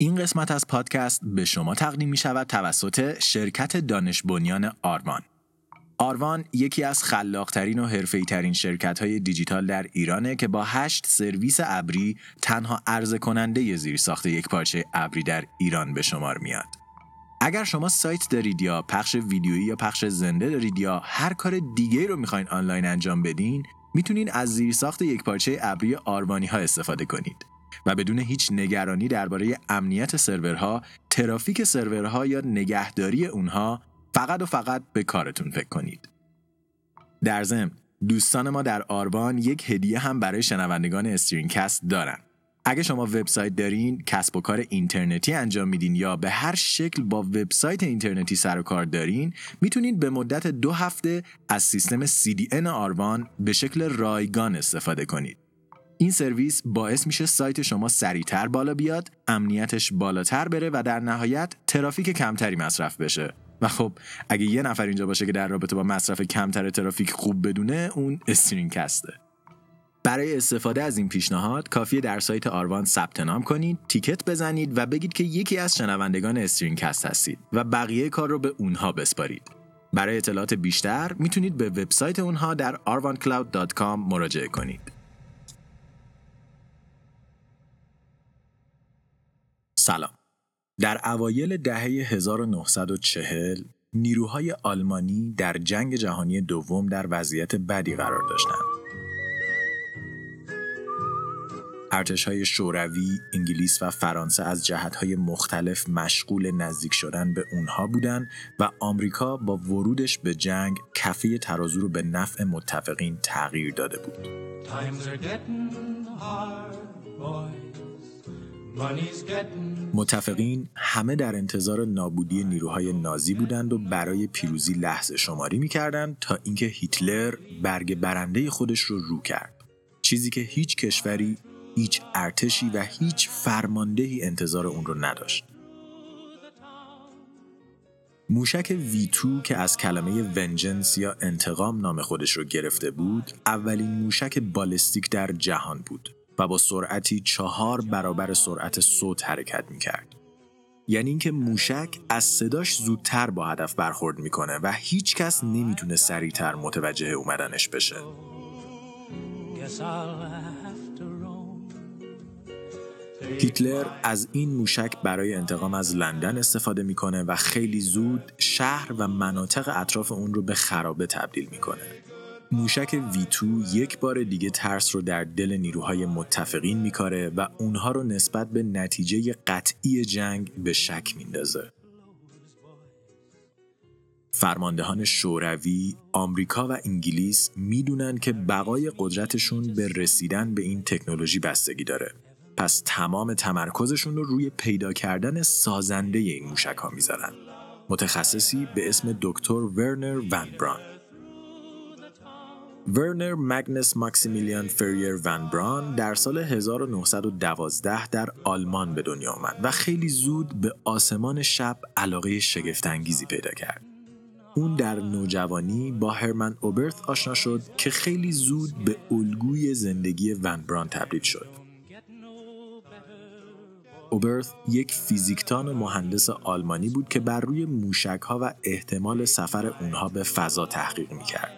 این قسمت از پادکست به شما تقدیم می شود توسط شرکت دانش بنیان آروان. آروان یکی از خلاقترین و حرفه‌ای ترین شرکت های دیجیتال در ایرانه که با هشت سرویس ابری تنها عرضه کننده زیر ساخت یک پارچه ابری در ایران به شمار میاد. اگر شما سایت دارید یا پخش ویدیویی یا پخش زنده دارید یا هر کار دیگه رو می‌خواین آنلاین انجام بدین می‌تونین از زیر ساخت یک پارچه ابری آروانی ها استفاده کنید. و بدون هیچ نگرانی درباره امنیت سرورها، ترافیک سرورها یا نگهداری اونها فقط و فقط به کارتون فکر کنید. در ضمن دوستان ما در آربان یک هدیه هم برای شنوندگان استرینکست دارن. اگه شما وبسایت دارین، کسب و کار اینترنتی انجام میدین یا به هر شکل با وبسایت اینترنتی سر و کار دارین، می‌تونید به مدت دو هفته از سیستم CDN آروان به شکل رایگان استفاده کنید. این سرویس باعث میشه سایت شما سریعتر بالا بیاد، امنیتش بالاتر بره و در نهایت ترافیک کمتری مصرف بشه. و خب اگه یه نفر اینجا باشه که در رابطه با مصرف کمتر ترافیک خوب بدونه اون استرینگ‌کسته. برای استفاده از این پیشنهاد کافیه در سایت آروان ثبت نام کنید، ticket بزنید و بگید که یکی از شنوندگان استرینگ‌کست هستید و بقیه کار رو به اونها بسپارید. برای اطلاعات بیشتر می‌تونید به وبسایت اونها در arvancloud.com مراجعه کنید. سلام در اوایل دهه 1940 نیروهای آلمانی در جنگ جهانی دوم در وضعیت بدی قرار داشتند. ارتشهای شوروی، انگلیس و فرانسه از جهتهای مختلف مشغول نزدیک شدن به اونها بودند و آمریکا با ورودش به جنگ کفه ترازو رو به نفع متفقین تغییر داده بود. متفقین همه در انتظار نابودی نیروهای نازی بودند و برای پیروزی لحظه شماری می‌کردند تا اینکه هیتلر برگ برنده خودش رو رو کرد. چیزی که هیچ کشوری، هیچ ارتشی و هیچ فرماندهی انتظار اون رو نداشت. موشک ویتو که از کلمه ونجنس یا انتقام نام خودش رو گرفته بود، اولین موشک بالستیک در جهان بود. و با سرعتی چهار برابر سرعت صوت حرکت می‌کرد. یعنی اینکه موشک از صداش زودتر با هدف برخورد می‌کنه و هیچ کس نمی‌تونه سریعتر متوجه اومدنش بشه. هیتلر از این موشک برای انتقام از لندن استفاده می‌کنه و خیلی زود شهر و مناطق اطراف اون رو به خرابه تبدیل می‌کنه. موشک ویتو یک بار دیگه ترس رو در دل نیروهای متفقین میکاره و اونها رو نسبت به نتیجه قطعی جنگ به شک میندازه. فرماندهان شوروی، آمریکا و انگلیس می‌دونن که بقای قدرتشون به رسیدن به این تکنولوژی بستگی داره. پس تمام تمرکزشون رو روی پیدا کردن سازنده این موشک ها می‌ذارن. متخصصی به اسم دکتر ورنر ون بران ورنر مگنس ماکسیمیلیان فریر ون بران در سال 1912 در آلمان به دنیا آمد و خیلی زود به آسمان شب علاقه شگفتانگیزی پیدا کرد. اون در نوجوانی با هرمن اوبرت آشنا شد که خیلی زود به الگوی زندگی ون بران تبدیل شد. اوبرت یک فیزیکتان و مهندس آلمانی بود که بر روی موشک ها و احتمال سفر اونها به فضا تحقیق می کرد.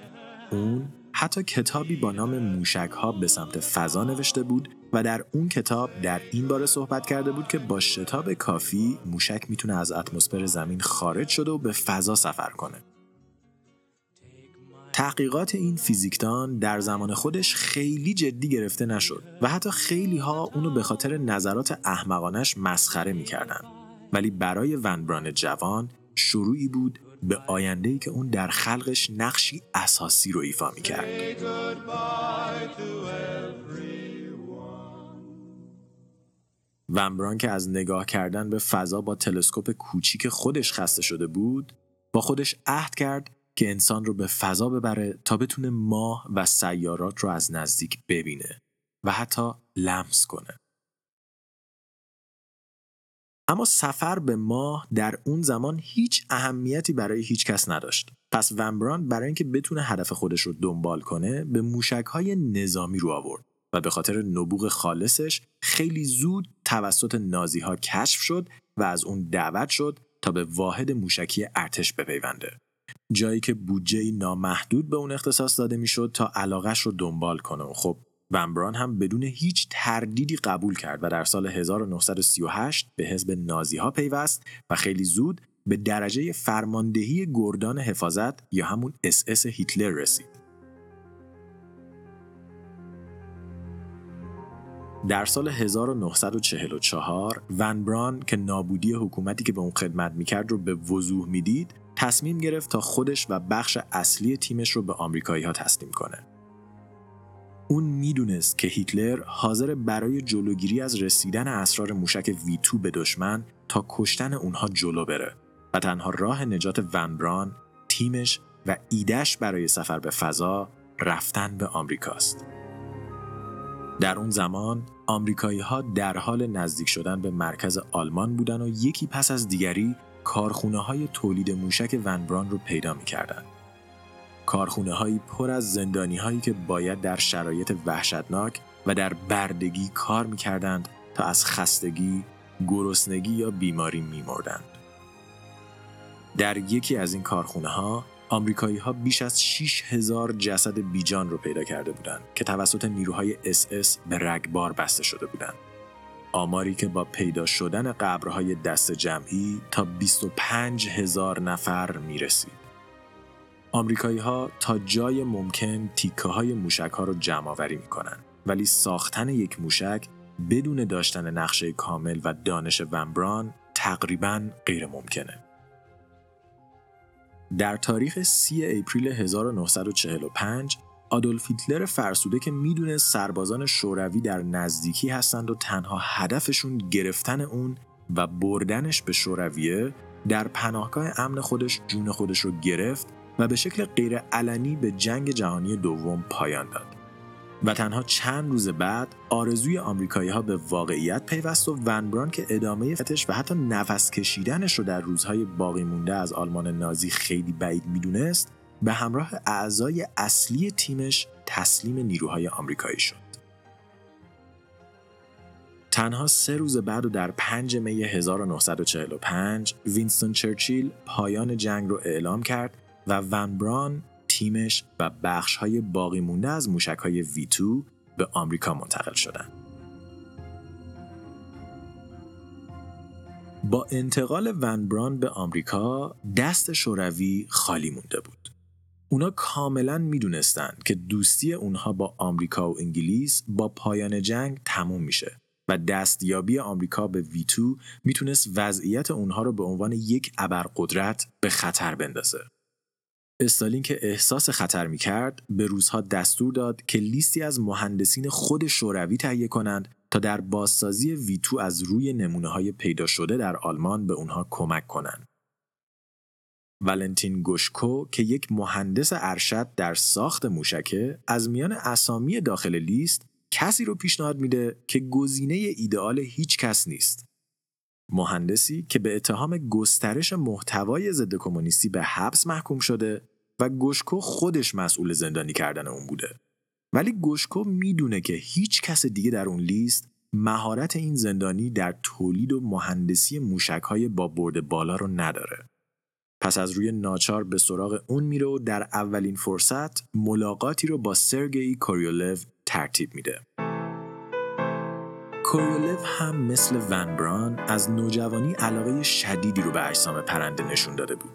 اون حتی کتابی با نام موشک ها به سمت فضا نوشته بود و در اون کتاب در این باره صحبت کرده بود که با شتاب کافی موشک می‌تونه از اتمسفر زمین خارج شده و به فضا سفر کنه. تحقیقات این فیزیکدان در زمان خودش خیلی جدی گرفته نشد و حتی خیلی ها اونو به خاطر نظرات احمقانش مسخره می‌کردن. ولی برای ونبران جوان شروعی بود به آینده‌ای که اون در خلقش نقشی اساسی رو ایفا می‌کرد. ومبران که از نگاه کردن به فضا با تلسکوپ کوچیک خودش خسته شده بود با خودش عهد کرد که انسان رو به فضا ببره تا بتونه ماه و سیارات رو از نزدیک ببینه و حتی لمس کنه. اما سفر به ماه در اون زمان هیچ اهمیتی برای هیچ کس نداشت. پس ومبران برای اینکه بتونه هدف خودش رو دنبال کنه به موشک های نظامی رو آورد و به خاطر نبوغ خالصش خیلی زود توسط نازی ها کشف شد و از اون دعوت شد تا به واحد موشکی ارتش بپیونده. جایی که بودجه نامحدود به اون اختصاص داده می‌شد تا علاقش رو دنبال کنه و خب ون براون هم بدون هیچ تردیدی قبول کرد و در سال 1938 به حزب نازی ها پیوست و خیلی زود به درجه فرماندهی گردان حفاظت یا همون اس اس هیتلر رسید. در سال 1944 ون بران که نابودی حکومتی که به اون خدمت می‌کرد رو به وضوح می‌دید تصمیم گرفت تا خودش و بخش اصلی تیمش رو به آمریکایی ها تسلیم کنه. اون می‌دونست که هیتلر حاضر برای جلوگیری از رسیدن اسرار موشک ویتو به دشمن تا کشتن اونها جلو بره و تنها راه نجات ونبران، تیمش و ایدش برای سفر به فضا رفتن به آمریکاست. در اون زمان آمریکایی ها در حال نزدیک شدن به مرکز آلمان بودن و یکی پس از دیگری کارخونه های تولید موشک ونبران رو پیدا می. کارخونه هایی پر از زندانی هایی که باید در شرایط وحشتناک و در بردگی کار می کردند تا از خستگی، گرسنگی یا بیماری می مردند. در یکی از این کارخونه ها آمریکایی ها بیش از 6 هزار جسد بیجان رو پیدا کرده بودند که توسط نیروهای اس اس به رگبار بسته شده بودند. آماری که با پیدا شدن قبرهای دست جمعی تا 25 هزار نفر می رسید. آمریکایی ها تا جای ممکن تیکه های موشک ها رو جمع آوری می کنن. ولی ساختن یک موشک بدون داشتن نقشه کامل و دانش ون براون تقریبا غیر ممکنه. در تاریخ 3 اپریل 1945 آدولف هیتلر فرسوده که می‌دونه سربازان شوروی در نزدیکی هستند و تنها هدفشون گرفتن اون و بردنش به شورویه در پناهگاه امن خودش جون خودش رو گرفت و به شکل غیرعلنی به جنگ جهانی دوم پایان داد. و تنها چند روز بعد آرزوی آمریکایی ها به واقعیت پیوست و ونبران که ادامه فتش و حتی نفس کشیدنش رو در روزهای باقی مونده از آلمان نازی خیلی بعید می‌دونست به همراه اعضای اصلی تیمش تسلیم نیروهای آمریکایی شد. تنها سه روز بعد و در 5 می 1945 وینستون چرچیل پایان جنگ رو اعلام کرد و ونبران تیمش و بخش های باقی مونده از موشک های V2 به آمریکا منتقل شدند. با انتقال ونبران به آمریکا دست شوروی خالی مونده بود. اونا کاملا می‌دونستند که دوستی اونها با آمریکا و انگلیس با پایان جنگ تموم میشه و دستیابی آمریکا به V2 می‌تونست وضعیت اونها رو به عنوان یک ابرقدرت به خطر بندازه. استالین که احساس خطر می کرد به روزها دستور داد که لیستی از مهندسین خود شوروی تهیه کنند تا در بازسازی ویتو از روی نمونه های پیدا شده در آلمان به اونها کمک کنند. ولنتین گوشکو که یک مهندس ارشد در ساخت موشکه از میان اسامی داخل لیست کسی رو پیشنهاد میده که گزینه ایدئال هیچ کس نیست. مهندسی که به اتهام گسترش محتوای ضد کمونیستی به حبس محکوم شده و گوشکو خودش مسئول زندانی کردن اون بوده. ولی گوشکو می‌دونه که هیچ کس دیگه در اون لیست مهارت این زندانی در تولید و مهندسی موشکهای با برد بالا رو نداره. پس از روی ناچار به سراغ اون میره و در اولین فرصت ملاقاتی رو با سرگئی کوریولو ترتیب میده. کوریولو هم مثل ونبران از نوجوانی علاقه شدیدی رو به اجسام پرنده نشون داده بود.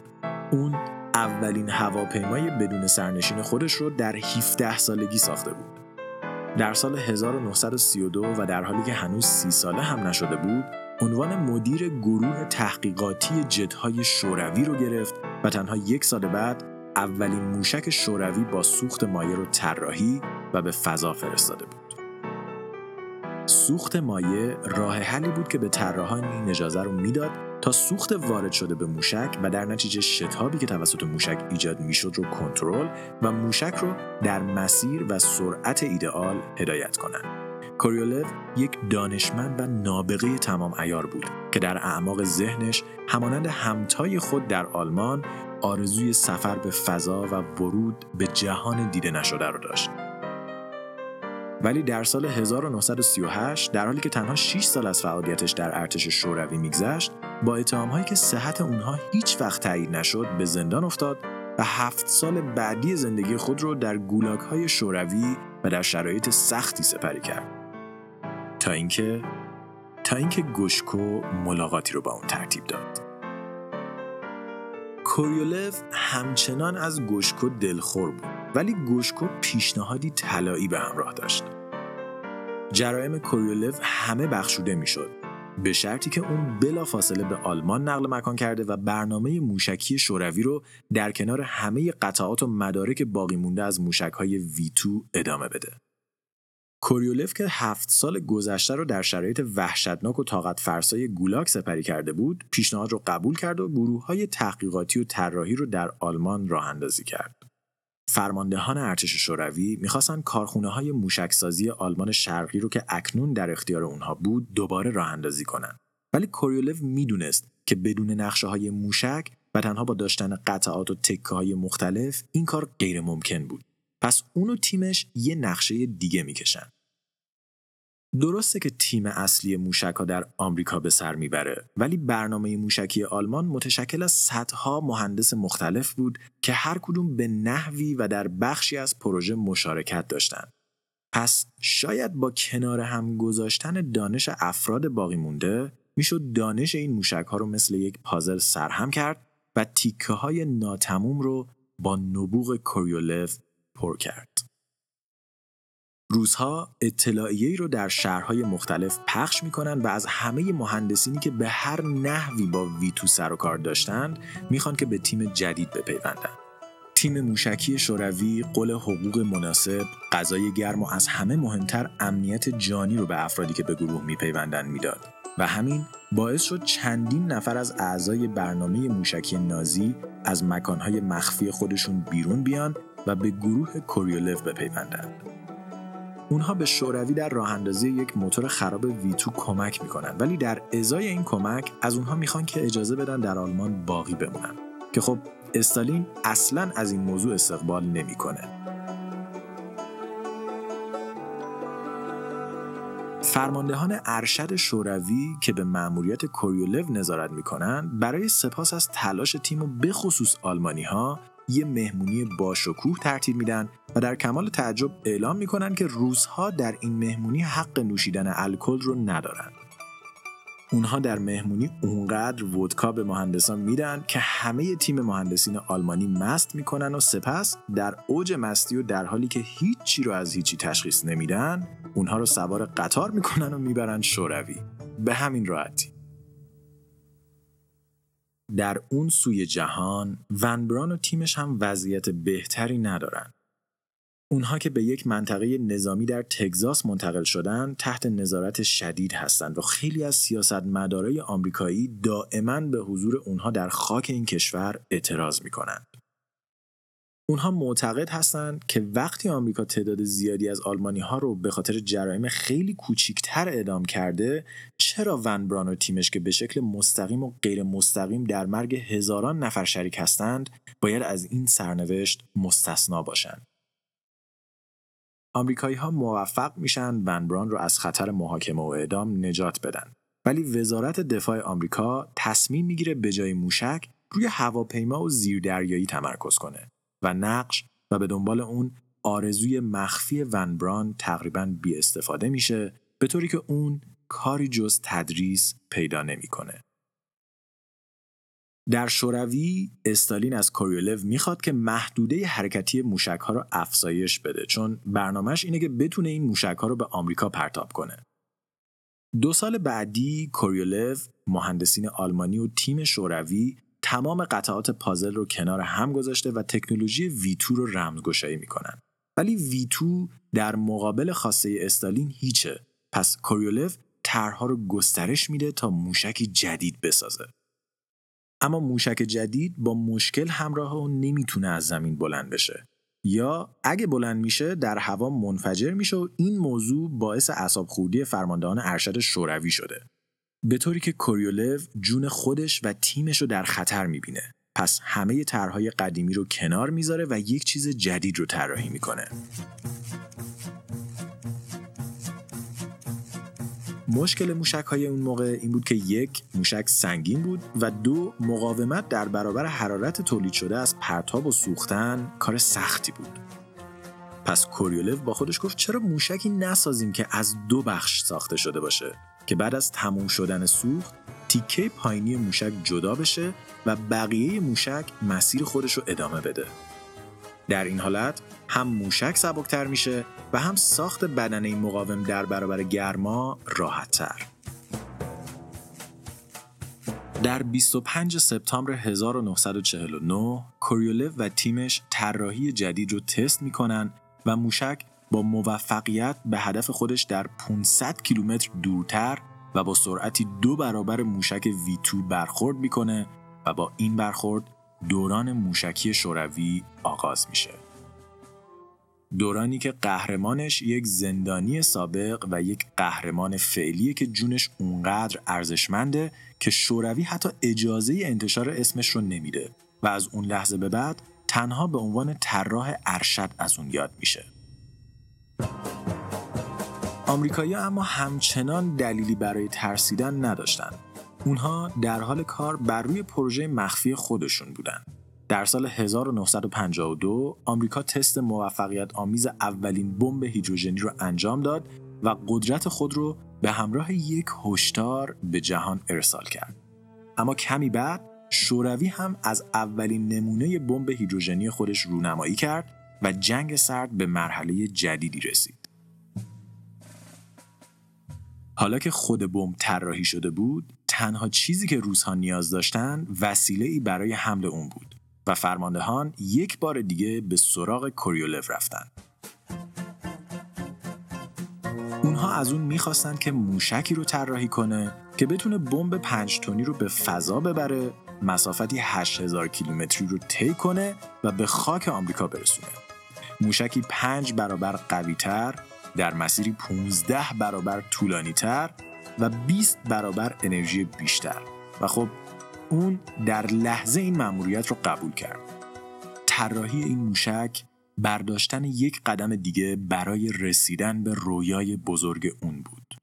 اون اولین هواپیمای بدون سرنشین خودش رو در 17 سالگی ساخته بود. در سال 1932 و در حالی که هنوز سی ساله هم نشده بود، عنوان مدیر گروه تحقیقاتی جتهای شوروی رو گرفت و تنها یک سال بعد اولین موشک شوروی با سوخت مایع رو طراحی و به فضا فرستاده بود. سوخت مایع راه حلی بود که به طراحان این اجازه رو می‌داد تا سوخت وارد شده به موشک و در نتیجه شتابی که توسط موشک ایجاد می‌شد رو کنترل و موشک رو در مسیر و سرعت ایدئال هدایت کنند. کوریولف یک دانشمند و نابغه تمام ایار بود که در اعماق ذهنش همانند همتای خود در آلمان آرزوی سفر به فضا و ورود به جهان دیده نشده رو داشت. ولی در سال 1938 در حالی که تنها 6 سال از فعالیتش در ارتش شوروی میگذشت با اتهامهایی که صحت اونها هیچ وقت تایید نشد به زندان افتاد و هفت سال بعدی زندگی خود رو در گولاک های شوروی و در شرایط سختی سپری کرد. تا اینکه تا اینکه گوشکو ملاقاتی رو با اون ترتیب داد. کوریولف همچنان از گوشکو دلخور بود ولی گوشکو پیشنهادی طلایی به همراه داشت. جرایم کوریولف همه بخشوده می‌شد به شرطی که اون بلا فاصله به آلمان نقل مکان کرده و برنامه موشکی شوروی رو در کنار همه قطعات و مدارک باقی مونده از موشک های ویتو ادامه بده. کوریولف که هفت سال گذشته رو در شرایط وحشتناک و طاقت فرسای گولاک سپری کرده بود، پیشنهاد رو قبول کرد و گروه های تحقیقاتی و طراحی رو در آلمان راه اندازی کرد. فرماندهان ارتش شوروی می‌خواستن کارخونه های موشکسازی آلمان شرقی رو که اکنون در اختیار اونها بود دوباره راه اندازی کنن. ولی کوریولف می‌دونست که بدون نقشه های موشک و تنها با داشتن قطعات و تکه های مختلف این کار غیر ممکن بود. پس اون و تیمش یه نقشه دیگه می‌کشن. درسته که تیم اصلی موشک ها در آمریکا به سر می‌بره ولی برنامه موشکی آلمان متشکل از صدها مهندس مختلف بود که هر کدوم به نحوی و در بخشی از پروژه مشارکت داشتند. پس شاید با کنار هم گذاشتن دانش افراد باقی مونده می‌شد دانش این موشک ها رو مثل یک پازل سرهم کرد و تیکه های ناتموم رو با نبوغ کوریولف پر کرد. روزها اطلاعیه‌ای رو در شهرهای مختلف پخش می‌کنن و از همه مهندسینی که به هر نحوی با ویتو سر و کار داشتند می‌خوان که به تیم جدید بپیوندن. تیم موشکی شوروی قول حقوق مناسب، غذای گرم و از همه مهمتر امنیت جانی رو به افرادی که به گروه میپیوندن می‌داد و همین باعث شد چندین نفر از اعضای برنامه موشکی نازی از مکانهای مخفی خودشون بیرون بیان و به گروه کوریولف بپیوندند. اونها به شوروی در راه اندازی یک موتور خراب ویتو کمک می‌کنن ولی در ازای این کمک از اونها می‌خوان که اجازه بدن در آلمان باقی بمونن که خب استالین اصلا از این موضوع استقبال نمی‌کنه. فرماندهان ارشد شوروی که به مأموریت کوریولو نظارت می‌کنن برای سپاس از تلاش تیم و بخصوص آلمانی ها یه مهمونی با شکوه ترتیب میدن و در کمال تعجب اعلام می‌کنن که روزها در این مهمونی حق نوشیدن الکل رو ندارن. اونها در مهمونی اونقدر ودکا به مهندسان میدن که همه تیم مهندسین آلمانی مست می‌کنن و سپس در اوج مستی و در حالی که هیچی رو از هیچی تشخیص نمیدن اونها رو سوار قطار می‌کنن و می‌برن شوروی به همین راحتی در اون سوی جهان ونبران و تیمش هم وضعیت بهتری ندارن. اونها که به یک منطقه نظامی در تگزاس منتقل شدن تحت نظارت شدید هستند و خیلی از سیاستمدارای آمریکایی دائما به حضور اونها در خاک این کشور اعتراض می‌کنند. اونها معتقد هستند که وقتی آمریکا تعداد زیادی از آلمانی ها رو به خاطر جرایم خیلی کوچیکتر اعدام کرده چرا ون بران و تیمش که به شکل مستقیم و غیر مستقیم در مرگ هزاران نفر شریک هستند باید از این سرنوشت مستثنا باشند؟ آمریکایی ها موفق میشن ون بران رو از خطر محاکمه و اعدام نجات بدن. ولی وزارت دفاع آمریکا تصمیم می‌گیره به جای موشک روی هواپیما و زیردریایی تمرکز کنه. و نقش و به دنبال اون آرزوی مخفی ونبران تقریبا بی استفاده میشه به طوری که اون کاری جز تدریس پیدا نمی‌کنه. در شوروی استالین از کوریولو می‌خواد که محدوده حرکتی موشک ها رو افزایش بده چون برنامهش اینه که بتونه این موشک ها رو به آمریکا پرتاب کنه. دو سال بعدی کوریولو مهندسین آلمانی و تیم شوروی تمام قطعات پازل رو کنار هم گذاشته و تکنولوژی ویتو رو رمزگشایی می‌کنن. ولی ویتو در مقابل خواسته استالین هیچه. پس کوریولف طرحها رو گسترش میده تا موشکی جدید بسازه. اما موشک جدید با مشکل همراه و نمی‌تونه از زمین بلند بشه. یا اگه بلند میشه در هوا منفجر میشه و این موضوع باعث اعصاب خوردی فرماندهان ارشد شوروی شده. به طوری که کوریولو جون خودش و تیمش رو در خطر می‌بینه. پس همه طرحهای قدیمی رو کنار می‌ذاره و یک چیز جدید رو طراحی می‌کنه. مشکل موشک های اون موقع این بود که یک موشک سنگین بود و دو مقاومت در برابر حرارت تولید شده از پرتاب و سوختن کار سختی بود. پس کوریولف با خودش گفت چرا موشکی نسازیم که از دو بخش ساخته شده باشه؟ که بعد از تموم شدن سوخت تیکه پایینی موشک جدا بشه و بقیه موشک مسیر خودش رو ادامه بده در این حالت هم موشک سبکتر میشه و هم ساخت بدنه مقاوم در برابر گرما راحتتر. در 25 سپتامبر 1949 کوریولف و تیمش طراحی جدید رو تست می‌کنن و موشک با موفقیت به هدف خودش در 500 کیلومتر دورتر و با سرعتی دو برابر موشک V2 برخورد می‌کنه و با این برخورد دوران موشکی شوروی آغاز میشه. دورانی که قهرمانش یک زندانی سابق و یک قهرمان فعلیه که جونش اونقدر ارزشمنده که شوروی حتی اجازه انتشار اسمش رو نمیده و از اون لحظه به بعد تنها به عنوان طراح ارشد از اون یاد میشه. آمریکایی اما همچنان دلیلی برای ترسیدن نداشتن. اونها در حال کار بر روی پروژه مخفی خودشون بودن. در سال 1952 آمریکا تست موفقیت آمیز اولین بمب هیدروژنی رو انجام داد و قدرت خود رو به همراه یک هشدار به جهان ارسال کرد. اما کمی بعد شوروی هم از اولین نمونه بمب هیدروژنی خودش رونمایی کرد و جنگ سرد به مرحله جدیدی رسید. حالا که خود بمب طراحی شده بود، تنها چیزی که روزها نیاز داشتن وسیله ای برای حمل اون بود و فرماندهان یک بار دیگه به سراغ کوریولف رفتن. اونها از اون می‌خواستن که موشکی رو طراحی کنه که بتونه بمب پنج تونی رو به فضا ببره مسافتی 8000 کیلومتری رو طی کنه و به خاک آمریکا برسونه. موشکی پنج برابر قویتر در مسیری 15 برابر طولانی تر و 20 برابر انرژی بیشتر و خب اون در لحظه این مأموریت رو قبول کرد. طراحی این موشک برداشتن یک قدم دیگه برای رسیدن به رویای بزرگ اون بود.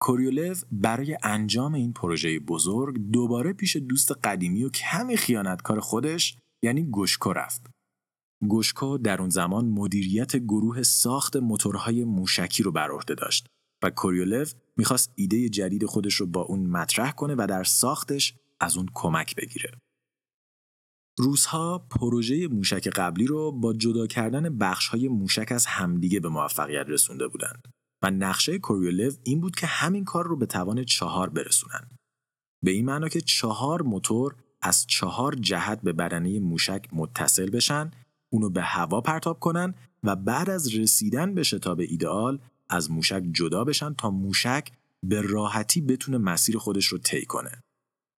کوریولف برای انجام این پروژه بزرگ دوباره پیش دوست قدیمی و کمی خیانتکار خودش یعنی گوشکو رفت. گوشکو در اون زمان مدیریت گروه ساخت موتورهای موشکی رو بر عهده داشت و کوریولف می‌خواست ایده جدید خودش رو با اون مطرح کنه و در ساختش از اون کمک بگیره. روزها پروژه موشک قبلی رو با جدا کردن بخشهای موشک از همدیگه به موفقیت رسونده بودند و نقشه کوریولف این بود که همین کار رو به توان چهار برسونن. به این معنا که چهار موتور از چهار جهت به بدنه موشک متصل بشن اونو به هوا پرتاب کنن و بعد از رسیدن به شتاب ایدئال از موشک جدا بشن تا موشک به راحتی بتونه مسیر خودش رو طی کنه.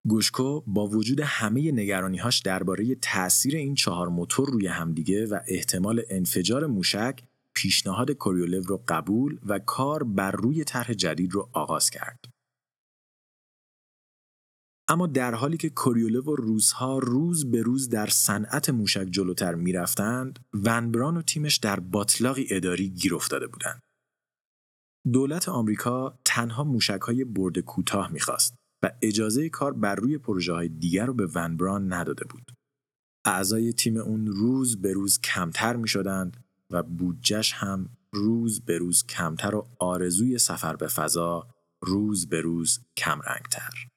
گوشکو با وجود همه نگرانیهاش درباره تاثیر این چهار موتور روی همدیگه و احتمال انفجار موشک پیشنهاد کوریولو رو قبول و کار بر روی طرح جدید رو آغاز کرد. اما در حالی که کوریولو و روزها روز به روز در صنعت موشک جلوتر می‌رفتند ونبران و تیمش در باطلاقی اداری گیر افتاده بودند دولت آمریکا تنها موشک های برد کوتاه می‌خواست و اجازه کار بر روی پروژه های دیگر رو به ونبران نداده بود اعضای تیم اون روز به روز کمتر می شدند و بودجش هم روز به روز کمتر و آرزوی سفر به فضا روز به روز کمرنگتر.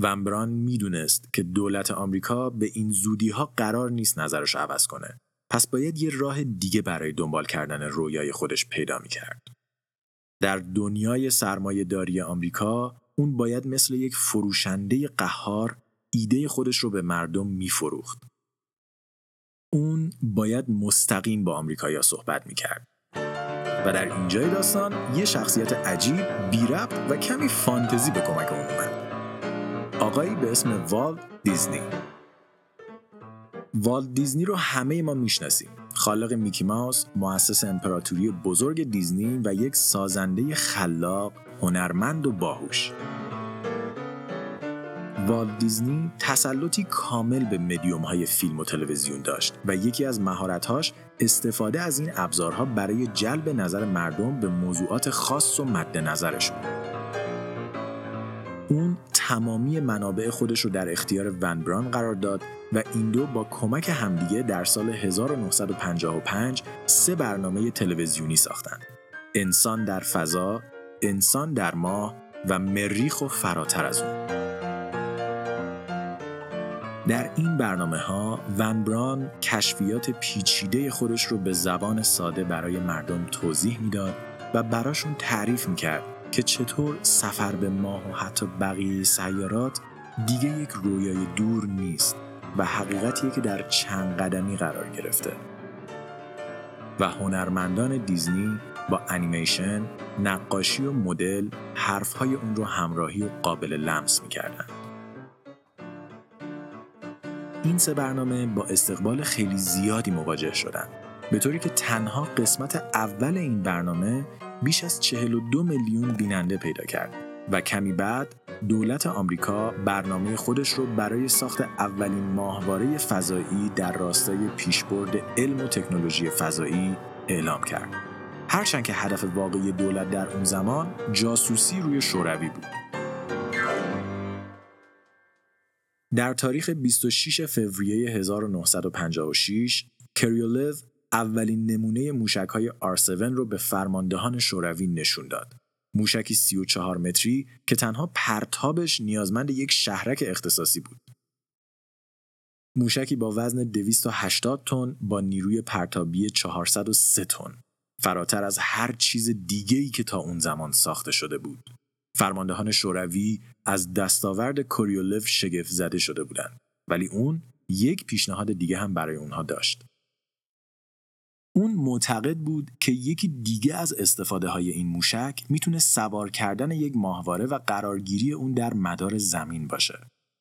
ومبران می‌دونست که دولت آمریکا به این زودی ها قرار نیست نظرش عوض کنه. پس باید یه راه دیگه برای دنبال کردن رویای خودش پیدا می‌کرد. در دنیای سرمایه داری آمریکا اون باید مثل یک فروشنده قهار ایده خودش رو به مردم میفروخت. اون باید مستقیم با آمریکایا صحبت می‌کرد. و در اینجای داستان یه شخصیت عجیب، بی و کمی فانتزی به کمک اون اومد. آقایی به اسم والد دیزنی. والد دیزنی رو همه ما می‌شناسیم. خالق میکی ماوس مؤسس امپراتوری بزرگ دیزنی و یک سازنده خلاق هنرمند و باهوش. والت دیزنی تسلطی کامل به مدیوم های فیلم و تلویزیون داشت و یکی از مهارت‌هاش استفاده از این ابزارها برای جلب نظر مردم به موضوعات خاص و مد نظرشون. اون تمامی منابع خودش رو در اختیار ون بران قرار داد و این دو با کمک همدیگه در سال 1955 سه برنامه تلویزیونی ساختند. انسان در فضا، انسان در ماه و مریخ و فراتر از اون. در این برنامه ها ونبران کشفیات پیچیده خودش رو به زبان ساده برای مردم توضیح می‌داد و براشون تعریف می‌کرد که چطور سفر به ماه و حتی بقیه سیارات دیگه یک رویای دور نیست و حقیقتیه که در چند قدمی قرار گرفته و هنرمندان دیزنی با انیمیشن، نقاشی و مدل حرفهای اون رو همراهی و قابل لمس می‌کردن. این سه برنامه با استقبال خیلی زیادی مواجه شدن به طوری که تنها قسمت اول این برنامه بیش از 42 میلیون بیننده پیدا کرد و کمی بعد دولت آمریکا برنامه خودش رو برای ساخت اولین ماهواره فضایی در راستای پیشبرد علم و تکنولوژی فضایی اعلام کرد. هرچند که هدف واقعی دولت در اون زمان جاسوسی روی شوروی بود. در تاریخ 26 فوریه 1956 کریولو اولین نمونه موشک های R7 رو به فرماندهان شوروی نشون داد. موشکی 34 متری که تنها پرتابش نیازمند یک شهرک اختصاصی بود. موشکی با وزن 280 تن با نیروی پرتابی 403 تن فراتر از هر چیز دیگه‌ای که تا اون زمان ساخته شده بود. فرماندهان شوروی از دستاورد کوریولف شگفت زده شده بودند ولی اون یک پیشنهاد دیگه هم برای اونها داشت. اون معتقد بود که یکی دیگه از استفاده های این موشک می‌تونه سوار کردن یک ماهواره و قرارگیری اون در مدار زمین باشه.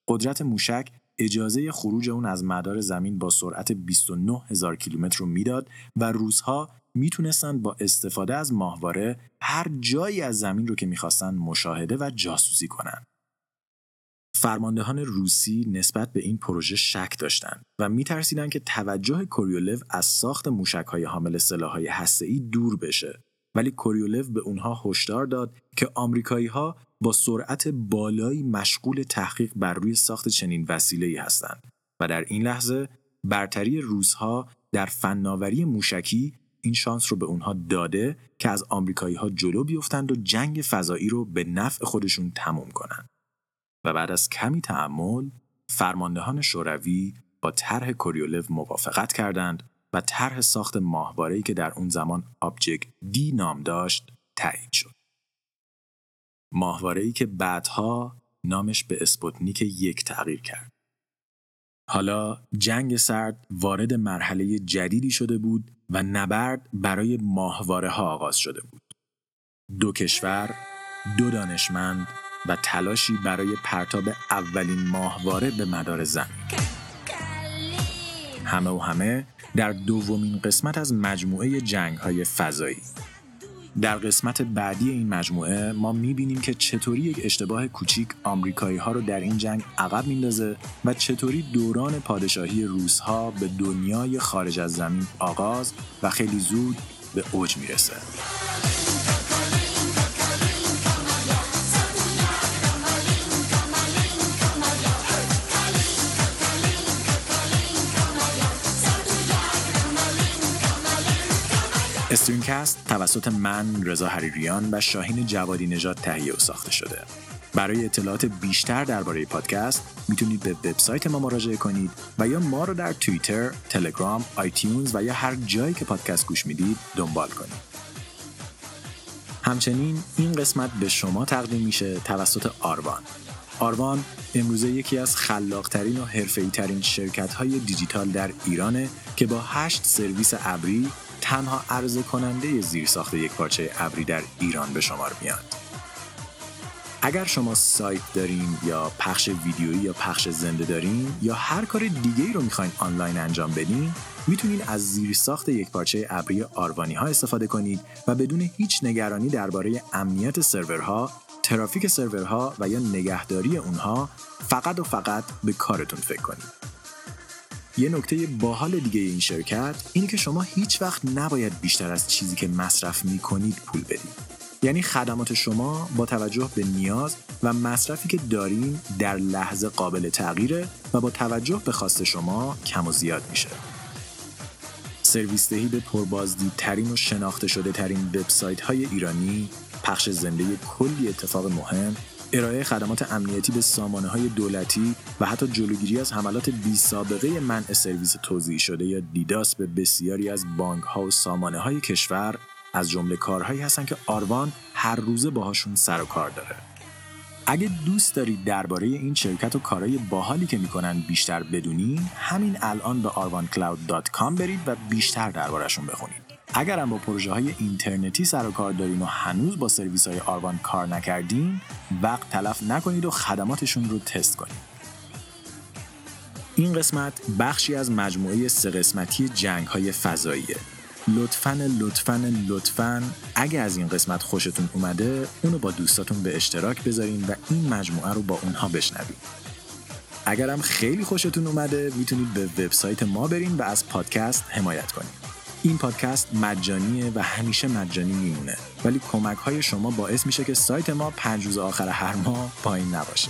قدرت موشک اجازه خروج اون از مدار زمین با سرعت 29 هزار کیلومتر رو می‌داد و روزها می‌تونستند با استفاده از ماهواره هر جایی از زمین رو که می‌خواستن مشاهده و جاسوسی کنند. فرماندهان روسی نسبت به این پروژه شک داشتند و میترسیدند که توجه کوریولو از ساخت موشک‌های حامل سلاح‌های هسته‌ای دور بشه ولی کوریولو به اونها هشدار داد که آمریکایی‌ها با سرعت بالایی مشغول تحقیق بر روی ساخت چنین وسیله‌ای هستند و در این لحظه برتری روزها در فناوری موشکی این شانس رو به اونها داده که از آمریکایی ها جلو بیفتند و جنگ فضایی رو به نفع خودشون تموم کنند. و بعد از کمی تعمل فرماندهان شوروی با طرح کوریولو موافقت کردند و طرح ساخت ماهواره‌ای که در اون زمان آبجکت دی نام داشت تایید شد. ماهواره‌ای که بعدها نامش به اسپوتنیک یک تغییر کرد. حالا جنگ سرد وارد مرحله جدیدی شده بود و نبرد برای ماهواره ها آغاز شده بود. دو کشور، دو دانشمند و تلاشی برای پرتاب اولین ماهواره به مدار زمین. همه و همه در دومین قسمت از مجموعه جنگ های فضایی در قسمت بعدی این مجموعه ما می‌بینیم که چطوری یک اشتباه کوچیک آمریکایی ها رو در این جنگ عقب میندازه و چطوری دوران پادشاهی روس ها به دنیای خارج از زمین آغاز و خیلی زود به اوج می‌رسه. استرینکست توسط من رضا حریریان و شاهین جوادی نژاد تهیه و ساخته شده. برای اطلاعات بیشتر درباره پادکست می‌تونید به وبسایت ما مراجعه کنید و یا ما رو در توییتر، تلگرام، آیتیونز و یا هر جایی که پادکست گوش می‌دید دنبال کنید. همچنین این قسمت به شما تقدیم میشه توسط آروان. آروان امروزه یکی از خلاقترین و حرفه‌ای ترین شرکت های دیجیتال در ایرانه که با هشت سرویس ابری تنها عرضه کننده زیرساخت یک پارچه ابری در ایران به شمار میاد. اگر شما سایت دارین یا پخش ویدیویی یا پخش زنده دارین یا هر کار دیگه ای رو می‌خواین آنلاین انجام بدین می‌تونید از زیرساخت یک پارچه ابری آروانی ها استفاده کنید و بدون هیچ نگرانی درباره امنیت سرورها، ترافیک سرورها و یا نگهداری اونها فقط و فقط به کارتون فکر کنید. یه نکته باحال دیگه این شرکت اینه که شما هیچ وقت نباید بیشتر از چیزی که مصرف می‌کنید پول بدید. یعنی خدمات شما با توجه به نیاز و مصرفی که دارین در لحظه قابل تغییره و با توجه به خواست شما کم و زیاد میشه. سرویس دهی به پربازدیدترین و شناخته شده ترین وبسایت های ایرانی، پخش زنده کلی اتفاق مهم، ارائه خدمات امنیتی به سامانه های دولتی و حتی جلوگیری از حملات بی سابقه منع سرویس توضیح شده یا دیداس به بسیاری از بانک ها و سامانه های کشور از جمله کارهایی هستن که آروان هر روزه باهاشون سر و کار داره. اگه دوست دارید درباره این شرکت و کارهای باحالی که می‌کنن بیشتر بدونی همین الان به arvancloud.com برید و بیشتر دربارهشون بخونید. اگرم با پروژه های اینترنتی سر و کار دارین و هنوز با سرویس های آروان کار نکردین وقت تلف نکنید و خدماتشون رو تست کنید. این قسمت بخشی از مجموعه سه قسمتی جنگ های فضاییه. لطفا لطفا لطفا اگه از این قسمت خوشتون اومده اونو با دوستاتون به اشتراک بذارین و این مجموعه رو با اونها بشنوید اگرم خیلی خوشتون اومده می‌تونید به وبسایت ما برین و از پادکست حمایت کنید این پادکست مجانیه و همیشه مجانی میمونه. ولی کمک های شما باعث میشه که سایت ما پنج روز آخر هر ماه پایین نباشه.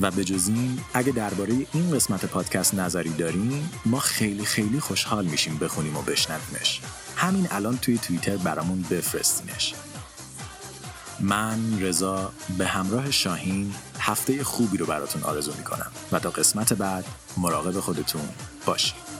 و به جز این اگه درباره این قسمت پادکست نظری دارین ما خیلی خیلی خوشحال میشیم بخونیم و بشنویمش. همین الان توی توییتر برامون بفرستینش. من رضا به همراه شاهین هفته خوبی رو براتون آرزو می‌کنم. و تا قسمت بعد مراقب خودتون باشید